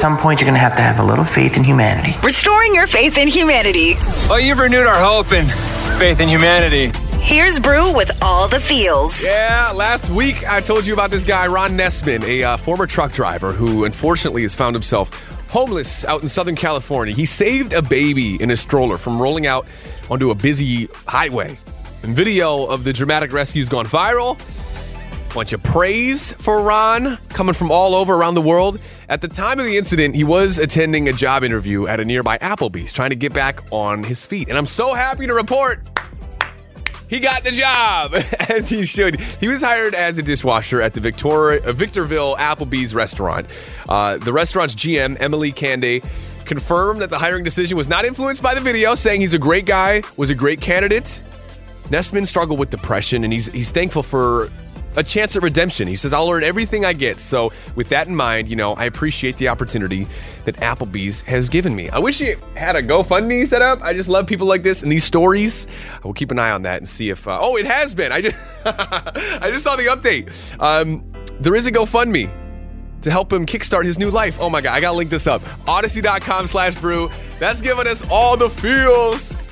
some point, you're going to have to have a little faith in humanity. Restoring your faith in humanity. Oh, you've renewed our hope and faith in humanity. Here's Brew with all the feels. Yeah, last week I told you about this guy, Ron Nessman, a uh, former truck driver who unfortunately has found himself homeless out in Southern California. He saved a baby in a stroller from rolling out onto a busy highway. And video of the dramatic rescue's gone viral. Bunch of praise for Ron coming from all over around the world. At the time of the incident, he was attending a job interview at a nearby Applebee's, trying to get back on his feet. And I'm so happy to report he got the job, as he should. He was hired as a dishwasher at the Victoria, uh, Victorville Applebee's restaurant. Uh, the restaurant's GM, Emily Canday, confirmed that the hiring decision was not influenced by the video, saying he's a great guy, was a great candidate. Nessman struggled with depression, and he's he's thankful for a chance at redemption. He says, I'll learn everything I get. So, with that in mind, you know, I appreciate the opportunity that Applebee's has given me. I wish he had a GoFundMe set up. I just love people like this and these stories. I will keep an eye on that and see if, uh, oh, it has been. I just, I just saw the update. Um, there is a GoFundMe to help him kickstart his new life. Oh my God, I gotta link this up. Audacy.com slash brew. That's giving us all the feels.